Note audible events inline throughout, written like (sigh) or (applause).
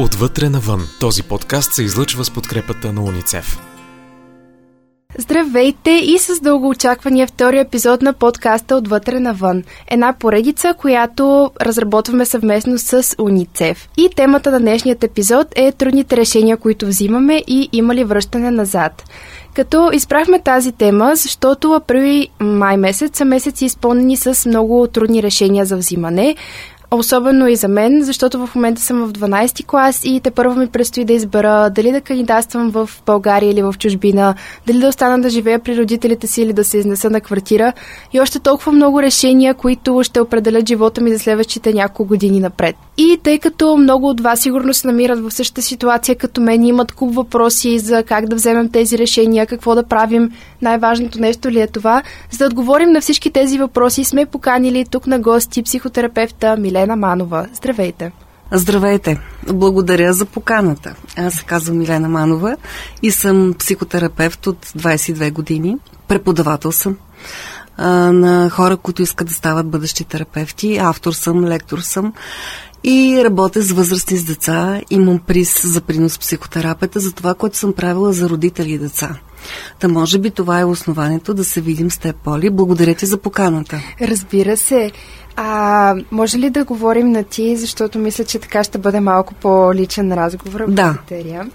Отвътре навън. Този подкаст се излъчва с подкрепата на уницев. Здравейте и с дългоочаквания втори епизод на подкаста Отвътре навън. Една поредица, която разработваме съвместно с УНИЦЕФ. И темата на днешният епизод е трудните решения, които взимаме и има ли връщане назад. Като изправихме тази тема, защото април и май месец са месеци изпълнени с много трудни решения за взимане. Особено и за мен, защото в момента съм в 12 клас и те първо ми предстои да избера дали да кандидатствам в България или в чужбина, дали да остана да живея при родителите си или да се изнеса на квартира и още толкова много решения, които ще определят живота ми за следващите няколко години напред. И тъй като много от вас сигурно се намират в същата ситуация като мен, имат куп въпроси за как да вземем тези решения, какво да правим, най-важното нещо ли е това, за да отговорим на всички тези въпроси сме поканили тук на гости психотерапевта Милена Милена Манова. Здравейте! Здравейте! Благодаря за поканата. Аз се казвам Милена Манова и съм психотерапевт от 22 години. Преподавател съм на хора, които искат да стават бъдещи терапевти. Автор съм, лектор съм и работя с възрастни с деца. Имам приз за принос в психотерапията за това, което съм правила за родители и деца. Та може би това е основанието да се видим с теб, Поли. Благодаря ти за поканата. Разбира се. А може ли да говорим на ти, защото мисля, че така ще бъде малко по-личен разговор? Да. Благодаря.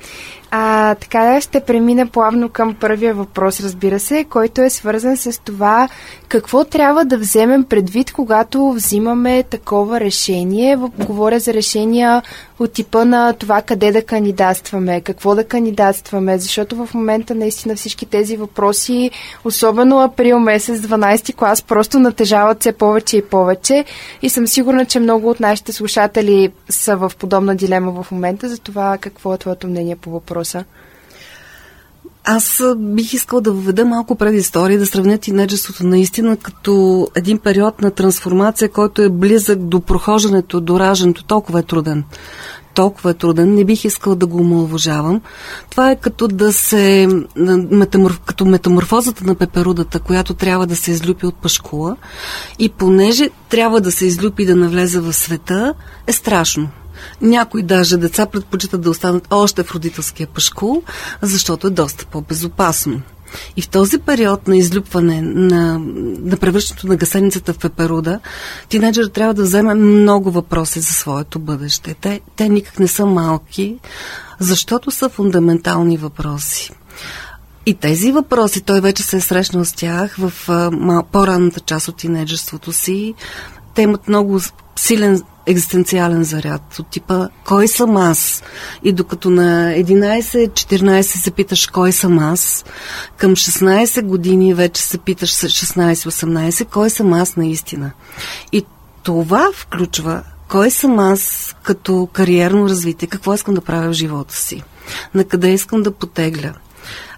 А, така ще премина плавно към първия въпрос, разбира се, който е свързан с това какво трябва да вземем предвид, когато взимаме такова решение. Говоря за решения от типа на това къде да кандидатстваме, какво да кандидатстваме, защото в момента наистина всички тези въпроси, особено април месец, 12 клас, просто натежават все повече и повече и съм сигурна, че много от нашите слушатели са в подобна дилема в момента за това какво е твоето мнение по въпроса. Аз бих искал да въведа малко предистория, да сравня тинеджеството наистина като един период на трансформация, който е близък до прохождането, до раждането. Толкова е труден. Толкова е труден. Не бих искал да го омалуважавам. Това е като да се... Метаморф, като метаморфозата на пеперудата, която трябва да се излюпи от пашкула. И понеже трябва да се излюпи да навлезе в света, е страшно. Някои даже деца предпочитат да останат още в родителския пашкул, защото е доста по-безопасно. И в този период на излюпване, на, на превръщането на гасеницата в пеперуда, тинейджър трябва да вземе много въпроси за своето бъдеще. Те, те никак не са малки, защото са фундаментални въпроси. И тези въпроси, той вече се е срещнал с тях в а, по-ранната част от тинейджерството си. Те имат много силен екзистенциален заряд от типа кой съм аз? И докато на 11-14 се питаш кой съм аз, към 16 години вече се питаш 16-18 кой съм аз наистина. И това включва кой съм аз като кариерно развитие, какво искам да правя в живота си, на къде искам да потегля,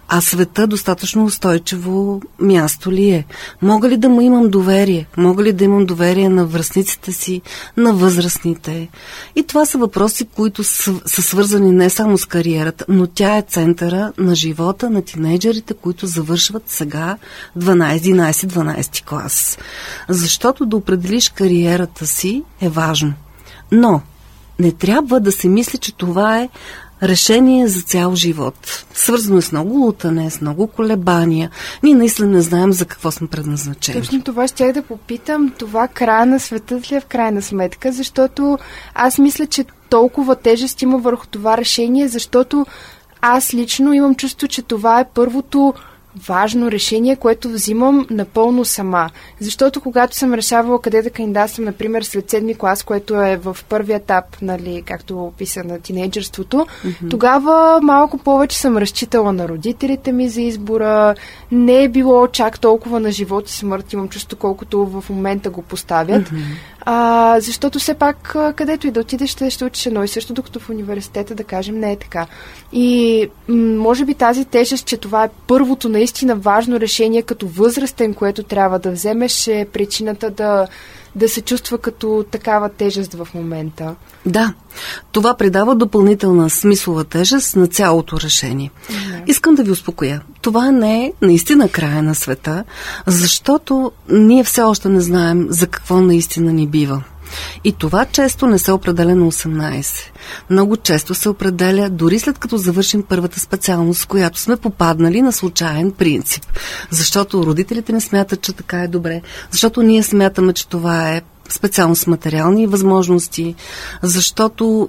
а света достатъчно устойчиво място ли е? Мога ли да му имам доверие? Мога ли да имам доверие на връзниците си, на възрастните? И това са въпроси, които са, свързани не само с кариерата, но тя е центъра на живота на тинейджерите, които завършват сега 12-11-12 клас. Защото да определиш кариерата си е важно. Но не трябва да се мисли, че това е решение за цял живот. Свързано е с много лутане, с много колебания. Ние наистина не знаем за какво сме предназначени. Точно това ще да попитам. Това края на света ли е в крайна сметка? Защото аз мисля, че толкова тежест има върху това решение, защото аз лично имам чувство, че това е първото важно решение, което взимам напълно сама. Защото когато съм решавала къде да кандидатствам, например, след седми клас, което е в първи етап, нали, както описа на тинейджерството, mm-hmm. тогава малко повече съм разчитала на родителите ми за избора. Не е било чак толкова на живот и смърт, имам чувство, колкото в момента го поставят. Mm-hmm. А, защото все пак, където и да отидеш, ще, ще учиш едно и също, докато в университета, да кажем, не е така. И може би тази тежест, че това е първото наистина важно решение като възрастен, което трябва да вземеш, е причината да, да се чувства като такава тежест в момента. Да, това придава допълнителна смислова тежест на цялото решение. Mm-hmm. Искам да ви успокоя. Това не е наистина края на света, защото ние все още не знаем за какво наистина ни бива. И това често не се определя на 18. Много често се определя дори след като завършим първата специалност, която сме попаднали на случайен принцип. Защото родителите не смятат, че така е добре. Защото ние смятаме, че това е специално с материални възможности, защото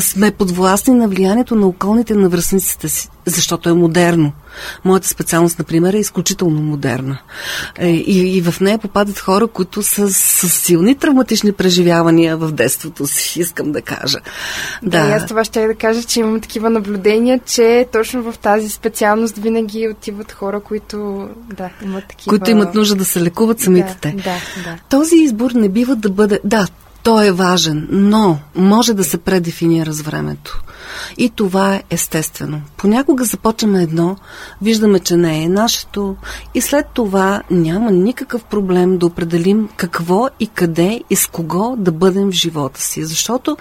сме подвластни на влиянието на околните на връзниците си, защото е модерно. Моята специалност, например, е изключително модерна. Е, и, и в нея попадат хора, които са с силни травматични преживявания в детството си, искам да кажа. Да, да. аз това ще да кажа, че имам такива наблюдения, че точно в тази специалност винаги отиват хора, които да, имат такива... Които имат нужда да се лекуват самите да, те. Да, да. Този избор не бива да бъде... Да, той е важен, но може да се предефинира с времето. И това е естествено. Понякога започваме едно, виждаме, че не е нашето и след това няма никакъв проблем да определим какво и къде и с кого да бъдем в живота си. Защото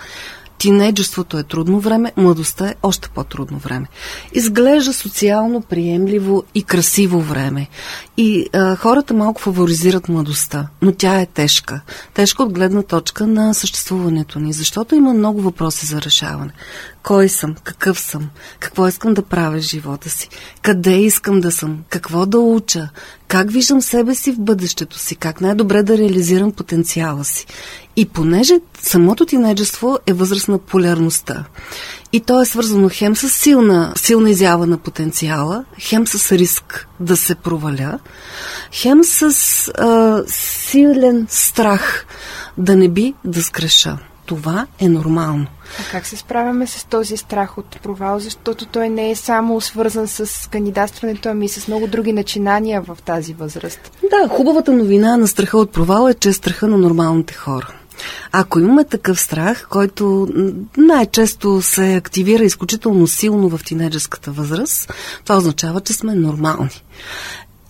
Тинейджерството е трудно време, младостта е още по-трудно време. Изглежда социално приемливо и красиво време. И а, хората малко фаворизират младостта, но тя е тежка. Тежка от гледна точка на съществуването ни, защото има много въпроси за решаване. Кой съм? Какъв съм? Какво искам да правя в живота си? Къде искам да съм? Какво да уча? Как виждам себе си в бъдещето си? Как най-добре да реализирам потенциала си? И понеже самото тинейджество е възраст на полярността и то е свързано хем с силна, силна изява на потенциала, хем с риск да се проваля, хем с а, силен страх да не би да скреша. Това е нормално. А как се справяме с този страх от провал, защото той не е само свързан с кандидатстването, ами с много други начинания в тази възраст? Да, хубавата новина на страха от провал е, че е страха на нормалните хора. Ако имаме такъв страх, който най-често се активира изключително силно в тинеджерската възраст, това означава, че сме нормални.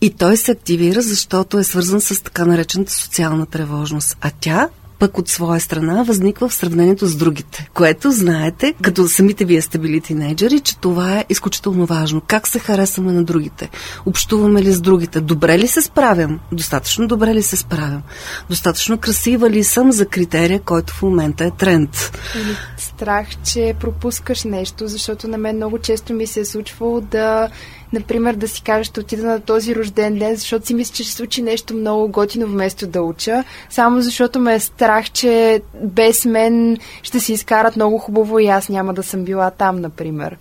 И той се активира, защото е свързан с така наречената социална тревожност. А тя пък от своя страна възниква в сравнението с другите, което знаете, като самите вие сте били тинейджери, че това е изключително важно. Как се харесваме на другите? Общуваме ли с другите? Добре ли се справям? Достатъчно добре ли се справям? Достатъчно красива ли съм за критерия, който в момента е тренд? Или страх, че пропускаш нещо, защото на мен много често ми се е случвало да например, да си кажа, ще отида на този рожден ден, защото си мисля, че ще случи нещо много готино вместо да уча, само защото ме е страх, че без мен ще си изкарат много хубаво и аз няма да съм била там, например.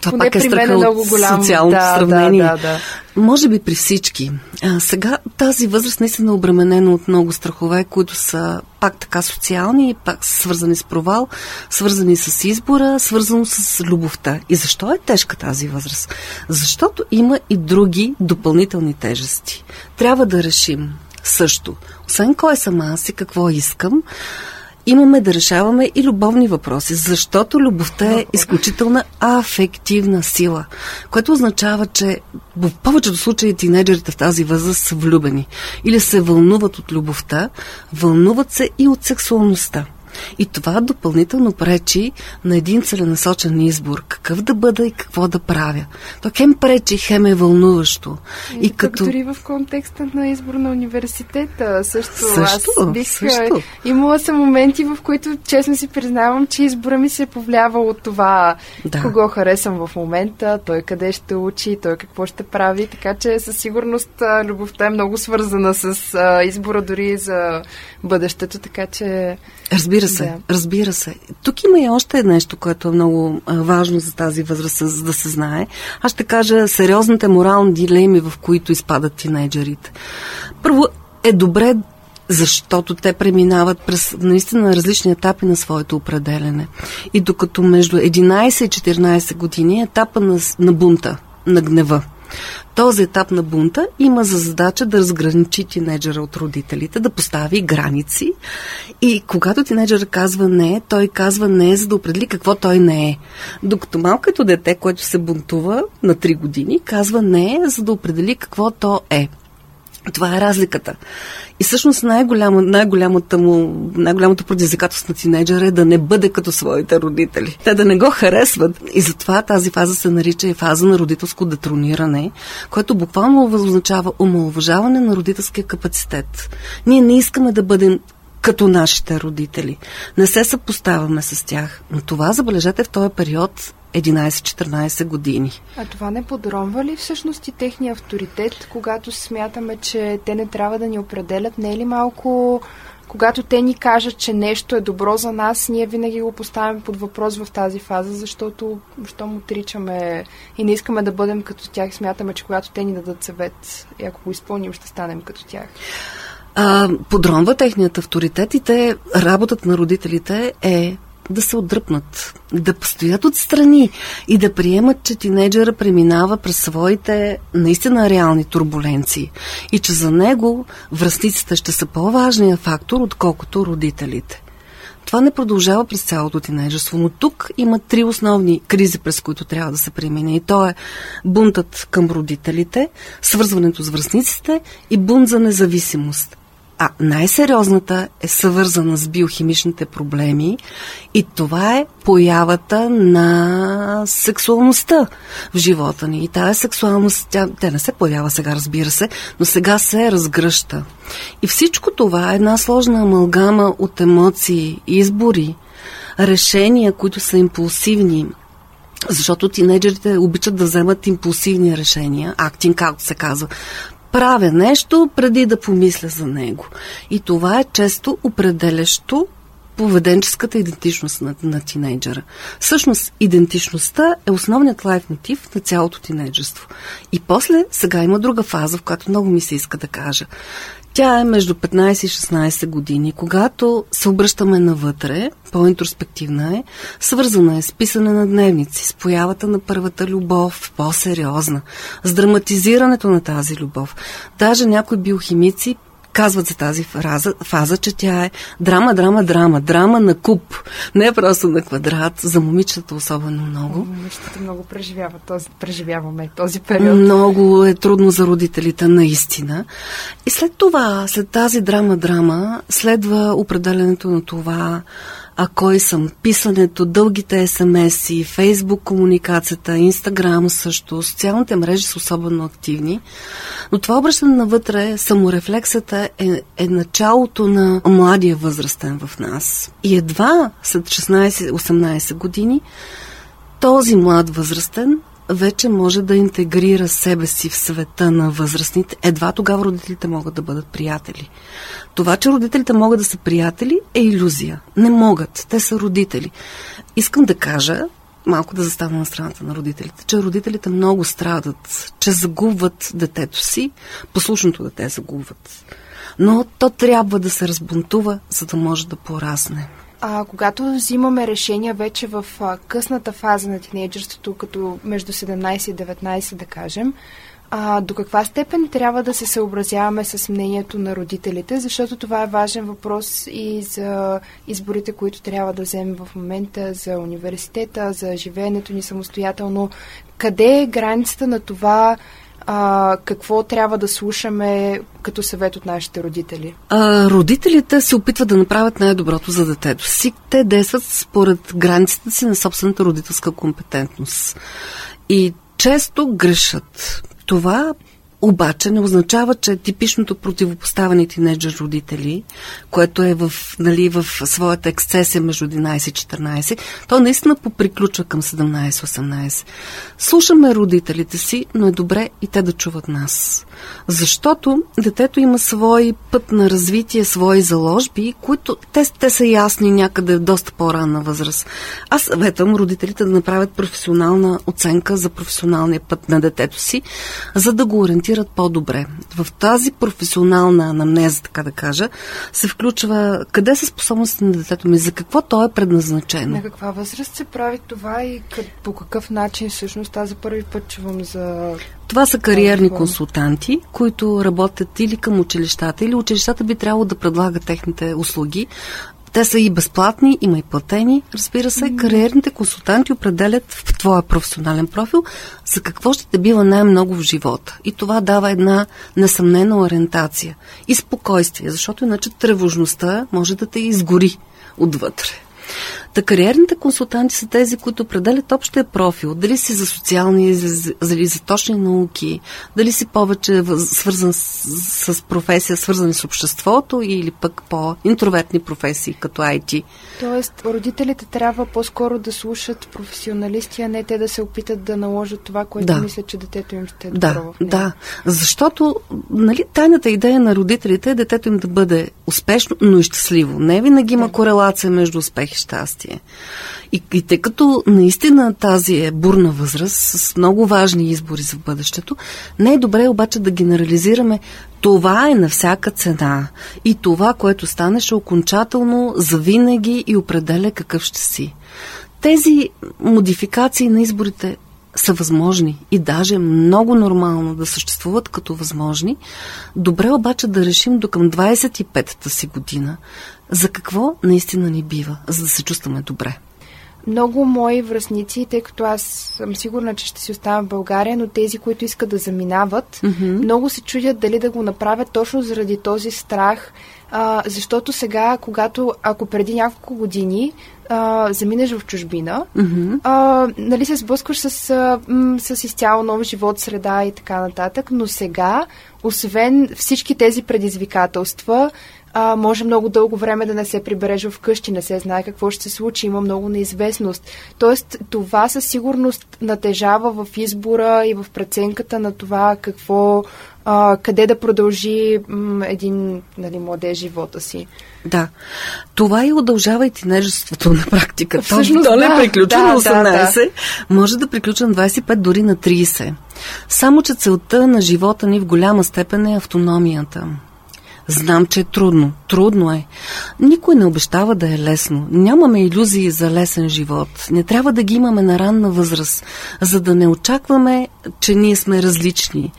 Това Поне пак е при мен е много голям. Социално да, сравнение. Да, да, да. Може би при всички. А, сега тази възраст наистина е обременена от много страхове, които са пак така социални, пак свързани с провал, свързани с избора, свързано с любовта. И защо е тежка тази възраст? Защото има и други допълнителни тежести. Трябва да решим също, освен кой съм аз и какво искам, имаме да решаваме и любовни въпроси, защото любовта е изключителна афективна сила, което означава, че в повечето случаи тинейджерите в тази възраст са влюбени или се вълнуват от любовта, вълнуват се и от сексуалността. И това допълнително пречи на един целенасочен избор. Какъв да бъда и какво да правя. То хем пречи, хем е вълнуващо. И, и като... Дори в контекста на избор на университета също. също аз бих също. имала съм моменти, в които честно си признавам, че избора ми се е повлиява от това да. кого харесвам в момента, той къде ще учи, той какво ще прави. Така че със сигурност любовта е много свързана с избора дори за бъдещето, така че Разбира се, да. разбира се. Тук има и още нещо, което е много важно за тази възраст, за да се знае. Аз ще кажа сериозните морални дилеми, в които изпадат тинейджерите. Първо е добре защото те преминават през наистина различни етапи на своето определене. И докато между 11 и 14 години е етапа на, на бунта, на гнева. Този етап на бунта има за задача да разграничи тинейджера от родителите, да постави граници и когато тинейджера казва не, той казва не, за да определи какво той не е. Докато малкото дете, което се бунтува на 3 години, казва не, за да определи какво то е. Това е разликата. И всъщност най-голяма, най-голямата му, най-голямото предизвикателство на тинейджера е да не бъде като своите родители. Те да не го харесват. И затова тази фаза се нарича и фаза на родителско детрониране, което буквално означава омалуважаване на родителския капацитет. Ние не искаме да бъдем като нашите родители. Не се съпоставяме с тях. Но това, забележете, в този период 11-14 години. А това не подронва ли всъщност и техния авторитет, когато смятаме, че те не трябва да ни определят? Не е ли малко когато те ни кажат, че нещо е добро за нас, ние винаги го поставяме под въпрос в тази фаза, защото що му отричаме и не искаме да бъдем като тях. Смятаме, че когато те ни дадат съвет и ако го изпълним, ще станем като тях. А, подронва техният авторитет и те, работата на родителите е да се отдръпнат, да постоят отстрани и да приемат, че тинейджера преминава през своите наистина реални турбуленции и че за него връзниците ще са по-важният фактор, отколкото родителите. Това не продължава през цялото тинейджерство, но тук има три основни кризи, през които трябва да се премине. И то е бунтът към родителите, свързването с връзниците и бунт за независимост. А най-сериозната е съвързана с биохимичните проблеми и това е появата на сексуалността в живота ни. И тази сексуалност, тя, тя не се появява сега, разбира се, но сега се разгръща. И всичко това е една сложна амалгама от емоции, избори, решения, които са импулсивни, защото тинейджерите обичат да вземат импулсивни решения, актинг, както се казва правя нещо преди да помисля за него. И това е често определящо поведенческата идентичност на, на тинейджера. Всъщност, идентичността е основният лайф мотив на цялото тинейджерство. И после, сега има друга фаза, в която много ми се иска да кажа. Тя е между 15 и 16 години, когато се обръщаме навътре, по-интроспективна е, свързана е с писане на дневници, с появата на първата любов, по-сериозна, с драматизирането на тази любов. Даже някои биохимици казват за тази фраза, фаза, че тя е драма, драма, драма, драма на куп, не просто на квадрат, за момичетата особено много. Момичетата много преживяват този, преживяваме този период. Много е трудно за родителите, наистина. И след това, след тази драма-драма, следва определенето на това, а кой съм, писането, дългите смс-и, фейсбук комуникацията, инстаграм също, социалните мрежи са особено активни. Но това обръщане навътре, саморефлексата е, е началото на младия възрастен в нас. И едва след 16-18 години този млад възрастен вече може да интегрира себе си в света на възрастните. Едва тогава родителите могат да бъдат приятели. Това, че родителите могат да са приятели, е иллюзия. Не могат. Те са родители. Искам да кажа, малко да застана на страната на родителите, че родителите много страдат, че загубват детето си, послушното дете загубват. Но то трябва да се разбунтува, за да може да порасне. А когато взимаме решения вече в а, късната фаза на тинейджерството, като между 17 и 19, да кажем, а, до каква степен трябва да се съобразяваме с мнението на родителите, защото това е важен въпрос и за изборите, които трябва да вземем в момента, за университета, за живеенето ни самостоятелно. Къде е границата на това а, какво трябва да слушаме като съвет от нашите родители? А, родителите се опитват да направят най-доброто за детето си. Те действат според границите си на собствената родителска компетентност. И често грешат. Това обаче не означава, че типичното противопоставяне тинейджър родители, което е в, нали, в своята ексцесия между 11 и 14, то наистина поприключва към 17-18. Слушаме родителите си, но е добре и те да чуват нас. Защото детето има свой път на развитие, свои заложби, които те, те са ясни някъде в доста по-ранна възраст. Аз съветвам родителите да направят професионална оценка за професионалния път на детето си, за да го ориентират по-добре. В тази професионална анамнеза, така да кажа, се включва къде са способности на детето ми, за какво то е предназначено. На каква възраст се прави това и по какъв начин всъщност аз за първи път чувам за това са кариерни консултанти, които работят или към училищата, или училищата би трябвало да предлагат техните услуги. Те са и безплатни, има и платени. Разбира се, кариерните консултанти определят в твоя професионален профил за какво ще те бива най-много в живота. И това дава една несъмнена ориентация и спокойствие, защото иначе тревожността може да те изгори отвътре. Та кариерните консултанти са тези, които определят общия профил. Дали си за социални, за, за, за точни науки, дали си повече свързан с, с професия, свързани с обществото или пък по-интровертни професии, като IT. Тоест, родителите трябва по-скоро да слушат професионалисти, а не те да се опитат да наложат това, което да. мислят, че детето им ще е добро да, в него. Да, защото нали, тайната идея на родителите е детето им да бъде успешно, но и щастливо. Не винаги има да. корелация между успех и щастие. И, и тъй като наистина тази е бурна възраст с много важни избори за бъдещето, не е добре обаче да генерализираме това е на всяка цена. И това, което станеше окончателно, завинаги и определя какъв ще си. Тези модификации на изборите са възможни и даже много нормално да съществуват като възможни. Добре обаче да решим до към 25-та си година за какво наистина ни бива, за да се чувстваме добре много мои връзници, тъй като аз съм сигурна, че ще си оставя в България, но тези, които искат да заминават, mm-hmm. много се чудят дали да го направят точно заради този страх, а, защото сега, когато, ако преди няколко години а, заминеш в чужбина, mm-hmm. а, нали се сблъскваш с, а, м, с изцяло нов живот, среда и така нататък, но сега, освен всички тези предизвикателства, а, може много дълго време да не се прибереш вкъщи, не се знае какво ще се случи, има много неизвестност. Тоест, това със сигурност натежава в избора и в преценката на това какво, а, къде да продължи м, един нали, младеж живота си. Да. Това и удължава и тинежеството на практика. Всъщност, то, не да, приключва да, на 18, да, да. може да приключва на 25, дори на 30. Само, че целта на живота ни в голяма степен е автономията. Знам, че е трудно. Трудно е. Никой не обещава да е лесно. Нямаме иллюзии за лесен живот. Не трябва да ги имаме на ранна възраст, за да не очакваме, че ние сме различни.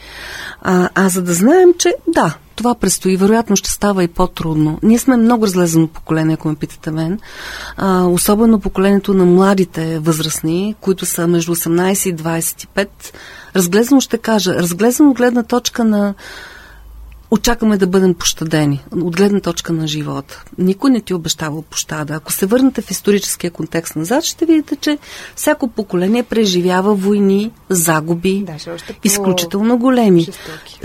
А, а за да знаем, че да, това предстои. Вероятно ще става и по-трудно. Ние сме много разлезено поколение, ако ме питате мен. А, особено поколението на младите възрастни, които са между 18 и 25. Разглезено ще кажа. Разглезено гледна точка на очакваме да бъдем пощадени от гледна точка на живота. Никой не ти обещава пощада. Ако се върнете в историческия контекст назад, ще видите, че всяко поколение преживява войни, загуби, да, изключително големи. Жестоки.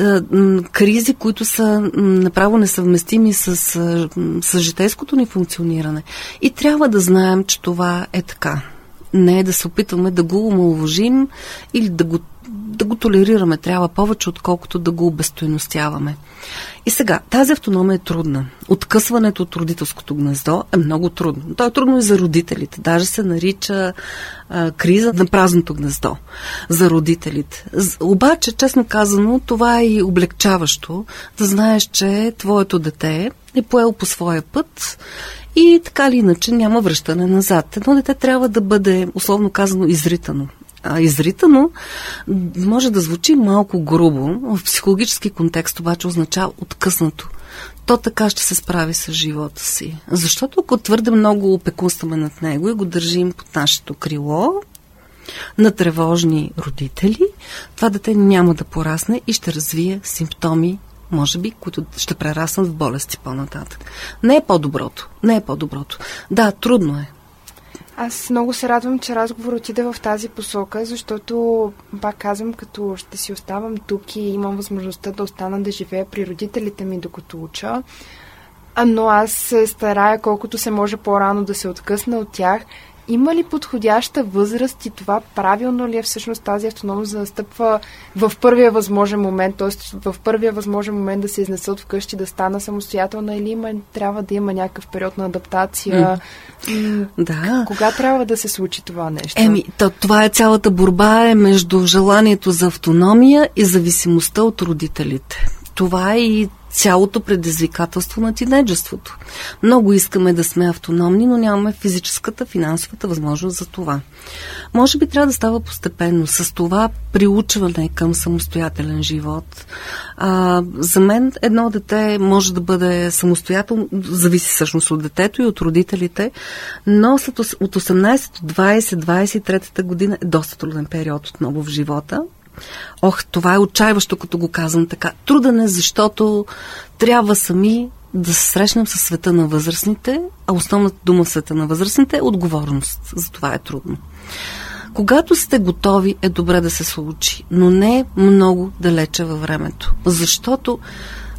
Кризи, които са направо несъвместими с, с житейското ни функциониране. И трябва да знаем, че това е така. Не е да се опитваме да го омалвожим или да го да го толерираме трябва повече, отколкото да го обестойностяваме. И сега, тази автономия е трудна. Откъсването от родителското гнездо е много трудно. То е трудно и за родителите. Даже се нарича а, криза на празното гнездо за родителите. Обаче, честно казано, това е и облегчаващо да знаеш, че твоето дете е поел по своя път и така или иначе няма връщане назад. Едно дете трябва да бъде, условно казано, изритано а, изритано, може да звучи малко грубо, в психологически контекст обаче означава откъснато. То така ще се справи с живота си. Защото ако твърде много опекунстваме над него и го държим под нашето крило, на тревожни родители, това дете няма да порасне и ще развие симптоми, може би, които ще прераснат в болести по-нататък. Не е по-доброто. Не е по-доброто. Да, трудно е. Аз много се радвам, че разговор отиде в тази посока, защото, пак казвам, като ще си оставам тук и имам възможността да остана да живея при родителите ми, докато уча, но аз се старая колкото се може по-рано да се откъсна от тях има ли подходяща възраст и това правилно ли е всъщност тази автономност да настъпва в първия възможен момент, т.е. в първия възможен момент да се изнесат вкъщи, да стана самостоятелна или има, трябва да има някакъв период на адаптация? Mm. да. Кога трябва да се случи това нещо? Еми, то, това е цялата борба е между желанието за автономия и зависимостта от родителите. Това е и цялото предизвикателство на тинейджеството. Много искаме да сме автономни, но нямаме физическата, финансовата възможност за това. Може би трябва да става постепенно с това приучване към самостоятелен живот. А, за мен едно дете може да бъде самостоятелно, зависи всъщност от детето и от родителите, но след, от 18 до 20, 23 година е доста труден период отново в живота Ох, това е отчаиващо, като го казвам така. Труден е, защото трябва сами да се срещнем с света на възрастните, а основната дума в света на възрастните е отговорност. За това е трудно. Когато сте готови, е добре да се случи, но не много далече във времето. Защото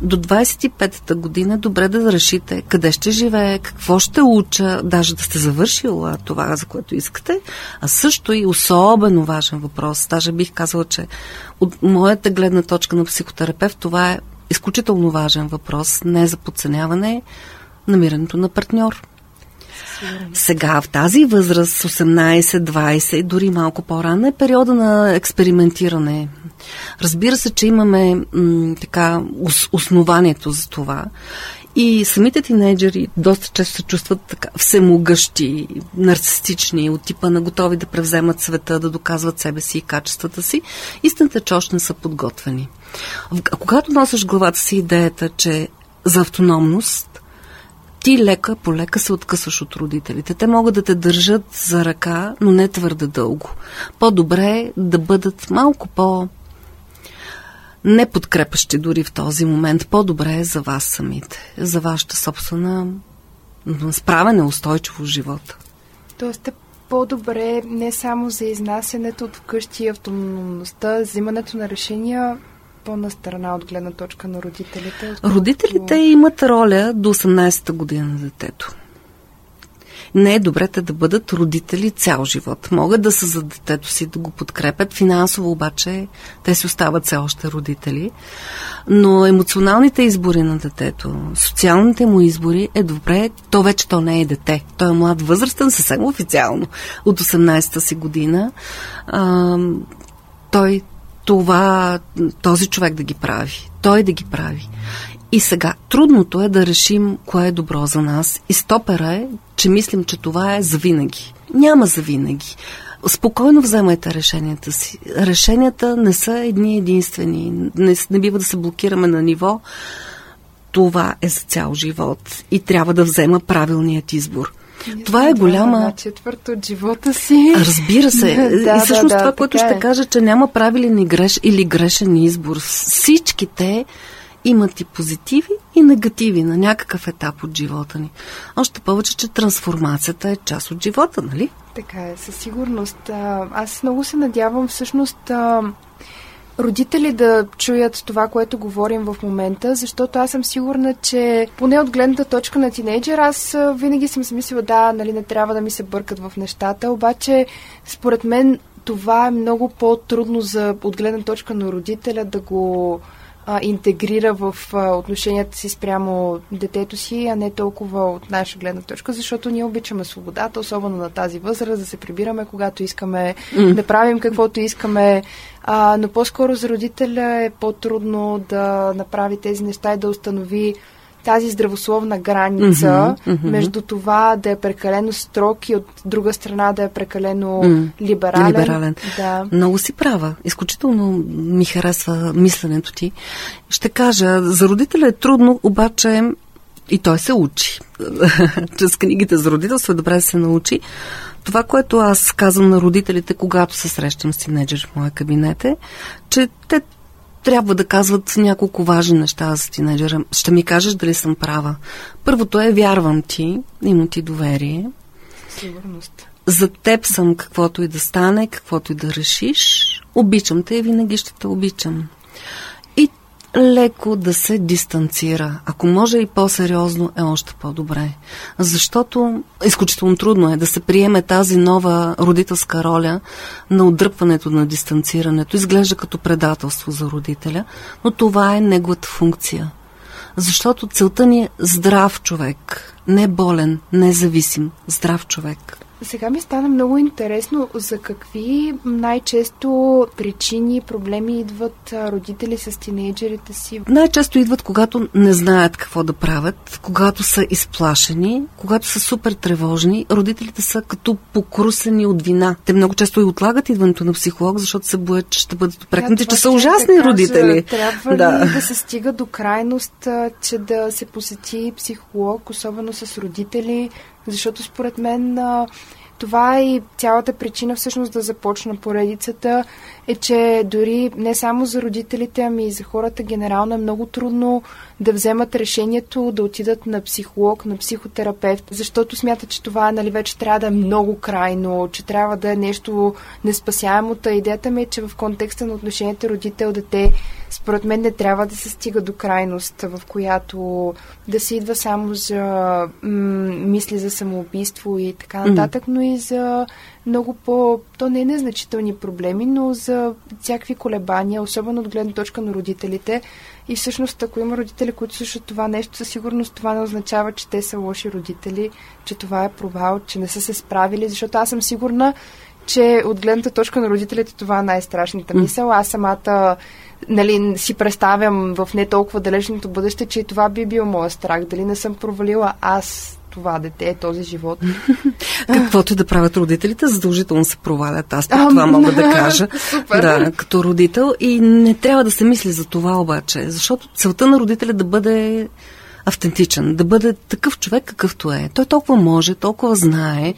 до 25-та година добре да решите къде ще живее, какво ще уча, даже да сте завършила това, за което искате. А също и особено важен въпрос, даже бих казала, че от моята гледна точка на психотерапевт това е изключително важен въпрос, не за подценяване, намирането на партньор. Сега, в тази възраст, 18, 20, дори малко по-рано, е периода на експериментиране. Разбира се, че имаме м, така основанието за това. И самите тинейджери доста често се чувстват така всемогъщи, нарцистични, от типа на готови да превземат света, да доказват себе си и качествата си. Истината е, че още не са подготвени. Когато носиш главата си идеята, че за автономност ти лека по лека се откъсваш от родителите. Те могат да те държат за ръка, но не твърде дълго. По-добре е да бъдат малко по- неподкрепащи дори в този момент. По-добре е за вас самите, за вашата собствена справене устойчиво в живота. Тоест е по-добре не само за изнасянето от вкъщи, автономността, взимането на решения по-на страна от гледна точка на родителите? Родителите имат роля до 18-та година на детето не е добре те да бъдат родители цял живот. Могат да са за детето си, да го подкрепят. Финансово обаче те си остават все още родители. Но емоционалните избори на детето, социалните му избори е добре. То вече то не е дете. Той е млад възрастен, съвсем официално. От 18-та си година. А, той това, този човек да ги прави. Той да ги прави. И сега, трудното е да решим кое е добро за нас. И стопера е, че мислим, че това е завинаги. Няма завинаги. Спокойно вземайте решенията си. Решенията не са едни единствени. Не, не бива да се блокираме на ниво. Това е за цял живот и трябва да взема правилният избор. Това е голяма... На от живота си. Разбира се. (laughs) да, и всъщност да, да, това, което ще е. кажа, че няма правилен и греш, или грешен избор. Всичките имат и позитиви и негативи на някакъв етап от живота ни. Още повече, че трансформацията е част от живота, нали? Така е, със сигурност. Аз много се надявам всъщност родители да чуят това, което говорим в момента, защото аз съм сигурна, че поне от гледната точка на тинейджер, аз винаги съм си мислила, да, нали, не трябва да ми се бъркат в нещата, обаче според мен това е много по-трудно за от гледна точка на родителя да го а, интегрира в а, отношенията си спрямо детето си, а не толкова от наша гледна точка, защото ние обичаме свободата, особено на тази възраст, да се прибираме когато искаме, mm. да правим каквото искаме, а, но по-скоро за родителя е по-трудно да направи тези неща и да установи тази здравословна граница mm-hmm, mm-hmm. между това да е прекалено строг и от друга страна да е прекалено mm, либерален. либерален. Да. Много си права. Изключително ми харесва мисленето ти. Ще кажа, за родителя е трудно, обаче и той се учи. (laughs) Чрез книгите за родителство е добре да се научи. Това, което аз казвам на родителите, когато се срещам с тинейджер в моя кабинет е, че те трябва да казват няколко важни неща за тинейджера. Ще ми кажеш дали съм права. Първото е вярвам ти, имам ти доверие. Сигурност. За теб съм каквото и да стане, каквото и да решиш. Обичам те и винаги ще те обичам леко да се дистанцира. Ако може и по-сериозно, е още по-добре. Защото изключително трудно е да се приеме тази нова родителска роля на отдръпването на дистанцирането. Изглежда като предателство за родителя, но това е неговата функция. Защото целта ни е здрав човек, не болен, независим, здрав човек. Сега ми стана много интересно за какви най-често причини проблеми идват родители с тинейджерите си. Най-често идват, когато не знаят какво да правят, когато са изплашени, когато са супер тревожни. Родителите са като покрусени от вина. Те много често и отлагат идването на психолог, защото се боят, че ще бъдат опрекнати, че са ужасни да родители. Трябва да. ли да се стига до крайност, че да се посети психолог, особено с родители? Защото според мен това е и цялата причина всъщност да започна поредицата е, че дори не само за родителите, ами и за хората генерално е много трудно да вземат решението да отидат на психолог, на психотерапевт, защото смятат, че това нали, вече трябва да е много крайно, че трябва да е нещо неспасяемо. Та идеята ми е, че в контекста на отношенията родител-дете, според мен не трябва да се стига до крайност, в която да се идва само за м- мисли за самоубийство и така нататък, но и за много по... То не е незначителни проблеми, но за всякакви колебания, особено от гледна точка на родителите. И всъщност, ако има родители, които слушат това нещо, със сигурност това не означава, че те са лоши родители, че това е провал, че не са се справили, защото аз съм сигурна, че от гледната точка на родителите това е най-страшната мисъл. Аз самата нали, си представям в не толкова далечното бъдеще, че това би бил моят страх. Дали не съм провалила аз това дете, този живот. (laughs) Каквото да правят родителите, задължително се провалят. Аз а, това мога да (laughs) кажа. Супер. Да, като родител. И не трябва да се мисли за това обаче, защото целта на родителя е да бъде автентичен, да бъде такъв човек какъвто е. Той толкова може, толкова знае.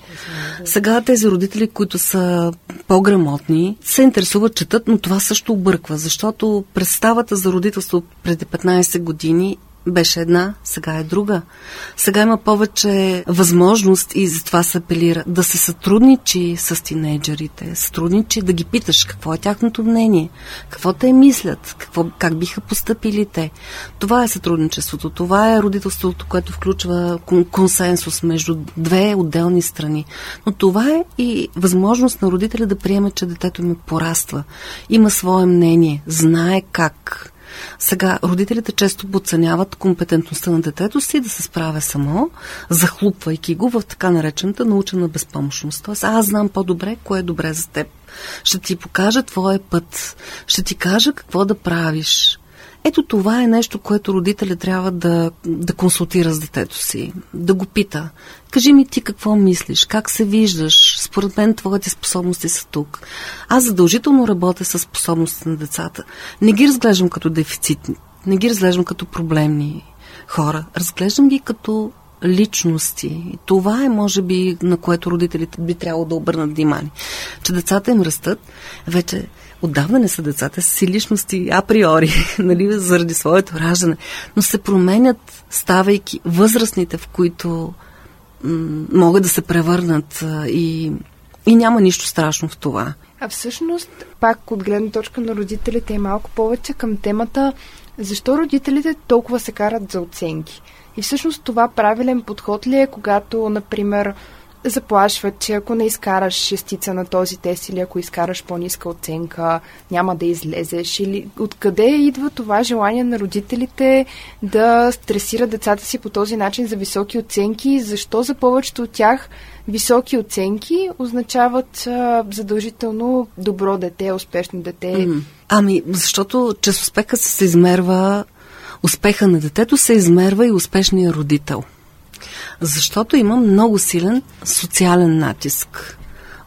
Сега тези родители, които са по-грамотни, се интересуват, четат, но това също обърква, защото представата за родителство преди 15 години беше една, сега е друга. Сега има повече възможност и затова се апелира да се сътрудничи с тинейджерите, сътрудничи да ги питаш какво е тяхното мнение, какво те мислят, какво, как биха поступили те. Това е сътрудничеството, това е родителството, което включва консенсус между две отделни страни. Но това е и възможност на родителя да приеме, че детето ми пораства, има свое мнение, знае как сега, родителите често подценяват компетентността на детето си да се справя само, захлупвайки го в така наречената научена безпомощност. Тоест, аз знам по-добре, кое е добре за теб. Ще ти покажа твоя път. Ще ти кажа какво да правиш. Ето това е нещо, което родителя трябва да, да консултира с детето си, да го пита. Кажи ми ти какво мислиш, как се виждаш, според мен твоите способности са тук. Аз задължително работя с способностите на децата. Не ги разглеждам като дефицитни, не ги разглеждам като проблемни хора, разглеждам ги като личности. Това е, може би, на което родителите би трябвало да обърнат внимание. Че децата им растат вече отдавна не са децата, си личности априори, (laughs) нали, заради своето раждане, но се променят, ставайки възрастните, в които м- могат да се превърнат и, и няма нищо страшно в това. А всъщност, пак от гледна точка на родителите е малко повече към темата защо родителите толкова се карат за оценки. И всъщност това правилен подход ли е, когато, например, заплашват, че ако не изкараш шестица на този тест или ако изкараш по-ниска оценка, няма да излезеш. Или откъде идва това желание на родителите да стресират децата си по този начин за високи оценки? Защо за повечето от тях високи оценки означават а, задължително добро дете, успешно дете? Ами, защото чрез успеха се измерва успеха на детето се измерва и успешния родител. Защото има много силен социален натиск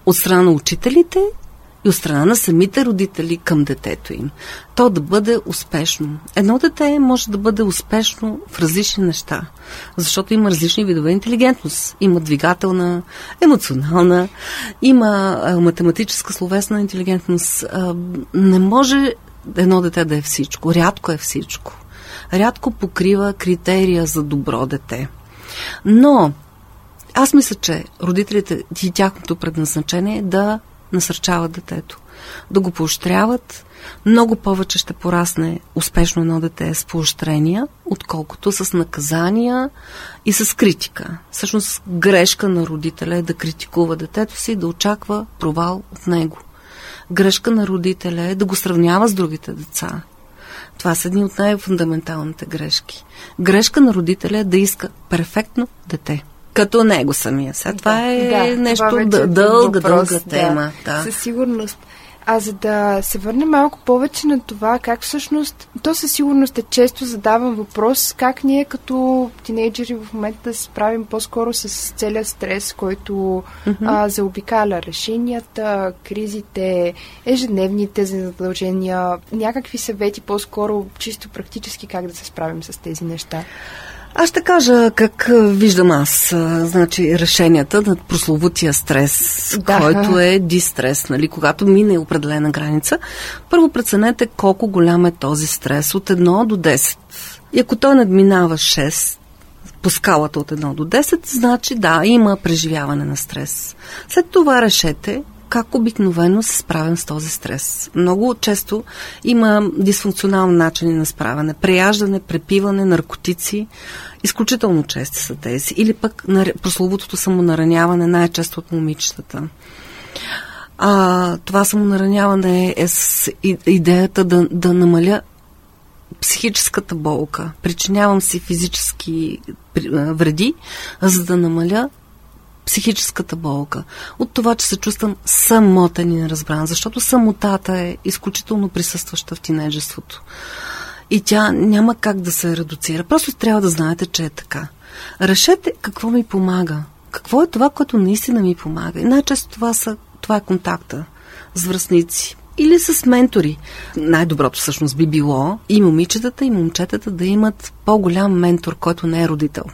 от страна на учителите и от страна на самите родители към детето им. То да бъде успешно. Едно дете може да бъде успешно в различни неща, защото има различни видове интелигентност. Има двигателна, емоционална, има математическа, словесна интелигентност. Не може едно дете да е всичко. Рядко е всичко. Рядко покрива критерия за добро дете. Но аз мисля, че родителите и тяхното предназначение е да насърчават детето, да го поощряват. Много повече ще порасне успешно едно дете с поощрения, отколкото с наказания и с критика. Всъщност грешка на родителя е да критикува детето си и да очаква провал от него. Грешка на родителя е да го сравнява с другите деца. Това са едни от най-фундаменталните грешки. Грешка на родителя е да иска перфектно дете. Като него самия. Сега това е да, нещо това е дълга, въпрос, дълга тема. Да, да. Със сигурност. А за да се върнем малко повече на това, как всъщност, то със сигурност е често задавам въпрос, как ние като тинейджери в момента да се справим по-скоро с целият стрес, който mm-hmm. а, заобикаля решенията, кризите, ежедневните задължения, някакви съвети по-скоро чисто практически как да се справим с тези неща. Аз ще кажа как виждам аз, значи, решенията на прословутия стрес, да. който е дистрес, нали, когато мине определена граница. Първо преценете колко голям е този стрес от 1 до 10. И ако той надминава 6, по скалата от 1 до 10, значи да, има преживяване на стрес. След това решете как обикновено се справям с този стрес. Много често има дисфункционални начини на справяне. Преяждане, препиване, наркотици. Изключително чести са тези. Или пък прословутото самонараняване, най-често от момичетата. А, това самонараняване е с идеята да, да намаля психическата болка. Причинявам си физически вреди, за да намаля психическата болка, от това, че се чувствам самотен и неразбран, защото самотата е изключително присъстваща в тинейджеството. И тя няма как да се редуцира. Просто трябва да знаете, че е така. Решете какво ми помага. Какво е това, което наистина ми помага. И най-често това, са, това е контакта с връзници, или с ментори. Най-доброто всъщност би било и момичетата, и момчетата да имат по-голям ментор, който не е родител.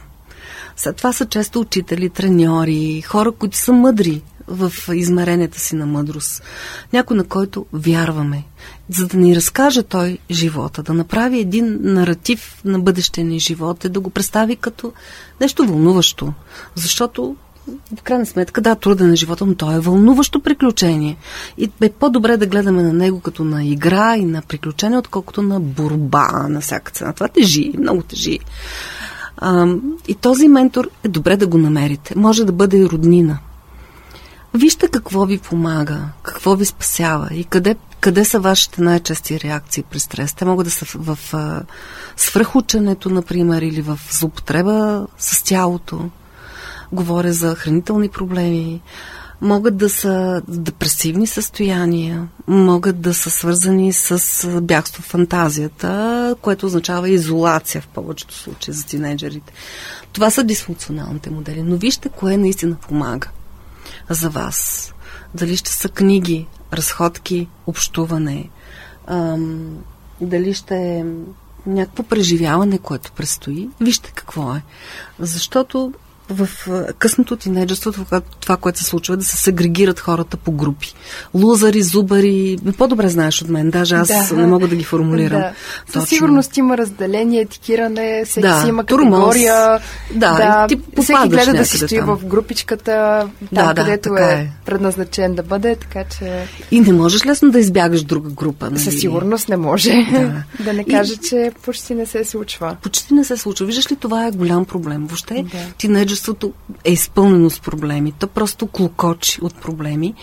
Това са често учители, треньори, хора, които са мъдри в измеренията си на мъдрост. Някой, на който вярваме, за да ни разкаже той живота, да направи един наратив на бъдещия ни живот и да го представи като нещо вълнуващо. Защото в крайна сметка, да, труден е живота, но то е вълнуващо приключение. И е по-добре да гледаме на него като на игра и на приключение, отколкото на борба на всяка цена. Това тежи, много тежи. А, и този ментор е добре да го намерите. Може да бъде и роднина. Вижте какво ви помага, какво ви спасява и къде, къде са вашите най-чести реакции при стрес. Те могат да са в, в, свръхученето, например, или в злоупотреба с тялото. Говоря за хранителни проблеми, могат да са депресивни състояния, могат да са свързани с бягство фантазията, което означава изолация в повечето случаи за тинейджерите. Това са дисфункционалните модели. Но вижте кое наистина помага за вас. Дали ще са книги, разходки, общуване, ам, дали ще е някакво преживяване, което предстои. Вижте какво е. Защото в късното тинейджерство, това, което се случва, е да се сегрегират хората по групи. Лузари, зубари, по-добре знаеш от мен, даже аз да. не мога да ги формулирам. Да. Със сигурност има разделение, етикиране, всеки да. си има категория. Да, да ти всеки гледа да си стои там. в групичката, там да, където да, е, е предназначен да бъде, така че... И не можеш лесно да избягаш друга група. Нали? Със сигурност не може. Да, (laughs) да не кажа, и... че почти не се случва. Почти не се случва. Виждаш ли, това е голям проблем. Въобще, да. тинейджерство човечеството е изпълнено с проблеми. То просто клокочи от проблеми.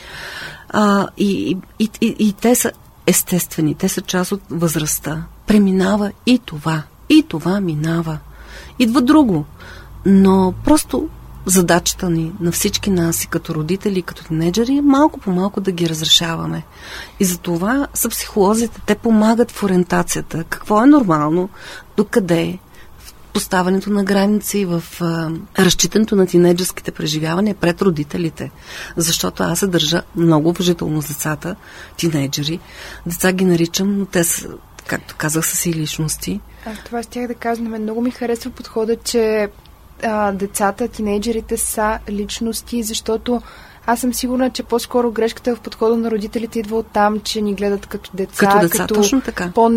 А, и, и, и, и те са естествени, те са част от възрастта. Преминава и това. И това минава. Идва друго. Но просто задачата ни на всички нас и като родители, и като тинейджери е малко по малко да ги разрешаваме. И за това са психолозите. Те помагат в ориентацията. Какво е нормално, докъде, поставането на граници, в а, разчитането на тинейджерските преживявания пред родителите. Защото аз се държа много уважително с децата, тинейджери. Деца ги наричам, но те са, както казах, са си личности. А, това ще да кажа, на мен много ми харесва подхода, че а, децата, тинейджерите са личности, защото аз съм сигурна, че по-скоро грешката в подхода на родителите идва от там, че ни гледат като деца, като, деца, като точно така. по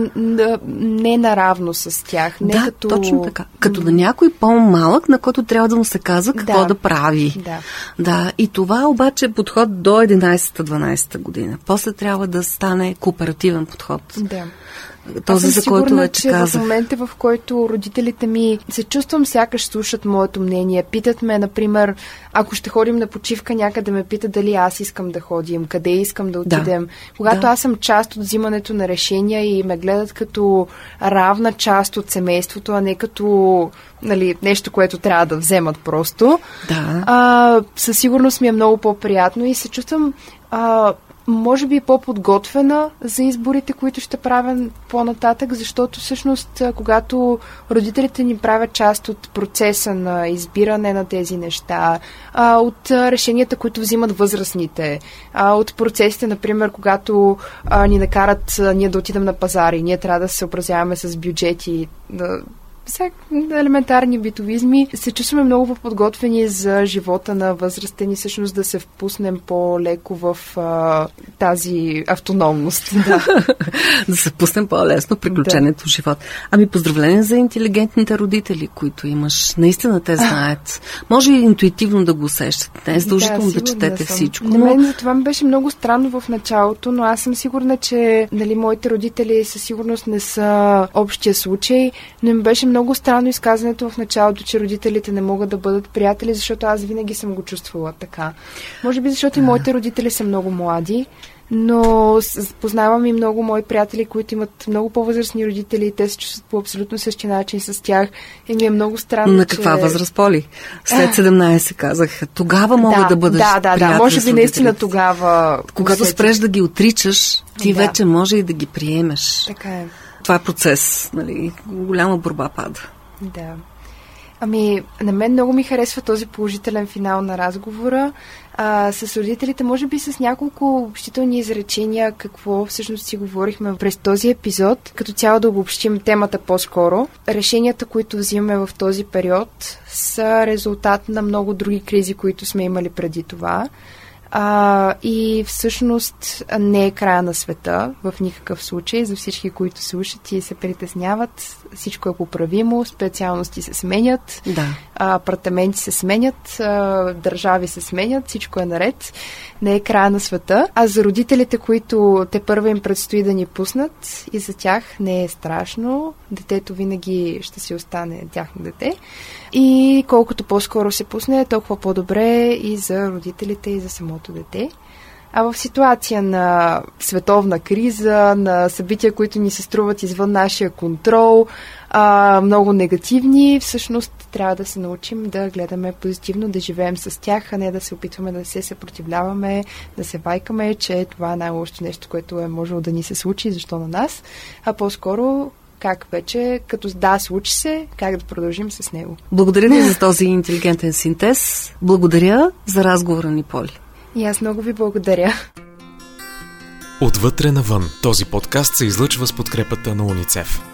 не наравно с тях. Не да, като... точно така. Като на някой по-малък, на който трябва да му се казва какво да, да прави. Да. да. И това обаче е подход до 11-12 година. После трябва да стане кооперативен подход. Да този, за който сигурна, че казах. в момента, в който родителите ми се чувствам сякаш слушат моето мнение, питат ме, например, ако ще ходим на почивка, някъде ме питат дали аз искам да ходим, къде искам да отидем. Да. Когато да. аз съм част от взимането на решения и ме гледат като равна част от семейството, а не като нали, нещо, което трябва да вземат просто, да. а, със сигурност ми е много по-приятно и се чувствам а, може би по-подготвена за изборите, които ще правя по-нататък, защото всъщност, когато родителите ни правят част от процеса на избиране на тези неща, от решенията, които взимат възрастните, от процесите, например, когато ни накарат ние да отидем на пазари, ние трябва да се съобразяваме с бюджети, всяк елементарни битовизми. Се чувстваме много подготвени за живота на възрастен и всъщност да се впуснем по-леко в а, тази автономност. (laughs) Да. да се впуснем по-лесно приключението да. в живот. Ами поздравления за интелигентните родители, които имаш. Наистина те (laughs) знаят. Може и интуитивно да го усещат. Не е задължително да, да четете съм. всичко. На мен за това ми беше много странно в началото, но аз съм сигурна, че нали, моите родители със сигурност не са общия случай, но ми беше много странно изказването в началото, че родителите не могат да бъдат приятели, защото аз винаги съм го чувствала така. Може би защото и моите родители са много млади, но познавам и много мои приятели, които имат много по-възрастни родители и те се чувстват по абсолютно същия начин с тях. И ми е много странно, На каква че... възраст, Поли? След 17 казах, тогава мога да, да бъдеш Да, да, да, може би наистина тогава... Когато спреш да ги отричаш, ти да. вече може и да ги приемеш. Така е. Това е процес, нали? Голяма борба пада. Да. Ами, на мен много ми харесва този положителен финал на разговора. А, с родителите, може би с няколко общителни изречения, какво всъщност си говорихме през този епизод, като цяло да обобщим темата по-скоро. Решенията, които взимаме в този период, са резултат на много други кризи, които сме имали преди това. А, и всъщност не е края на света в никакъв случай. За всички, които слушат и се притесняват, всичко е поправимо, специалности се сменят, да. апартаменти се сменят, държави се сменят, всичко е наред. Не е края на света. А за родителите, които те първа им предстои да ни пуснат, и за тях не е страшно. Детето винаги ще си остане тяхно дете. И колкото по-скоро се пусне, толкова по-добре и за родителите, и за самото дете. А в ситуация на световна криза, на събития, които ни се струват извън нашия контрол, а, много негативни, всъщност трябва да се научим да гледаме позитивно, да живеем с тях, а не да се опитваме да се съпротивляваме, да се вайкаме, че това е най-лошото нещо, което е можело да ни се случи, защо на нас, а по-скоро как вече, като да, случи се, как да продължим с него. Благодаря ви за този интелигентен синтез. Благодаря за разговора ни, Поли. И аз много ви благодаря. Отвътре навън. Този подкаст се излъчва с подкрепата на уницев.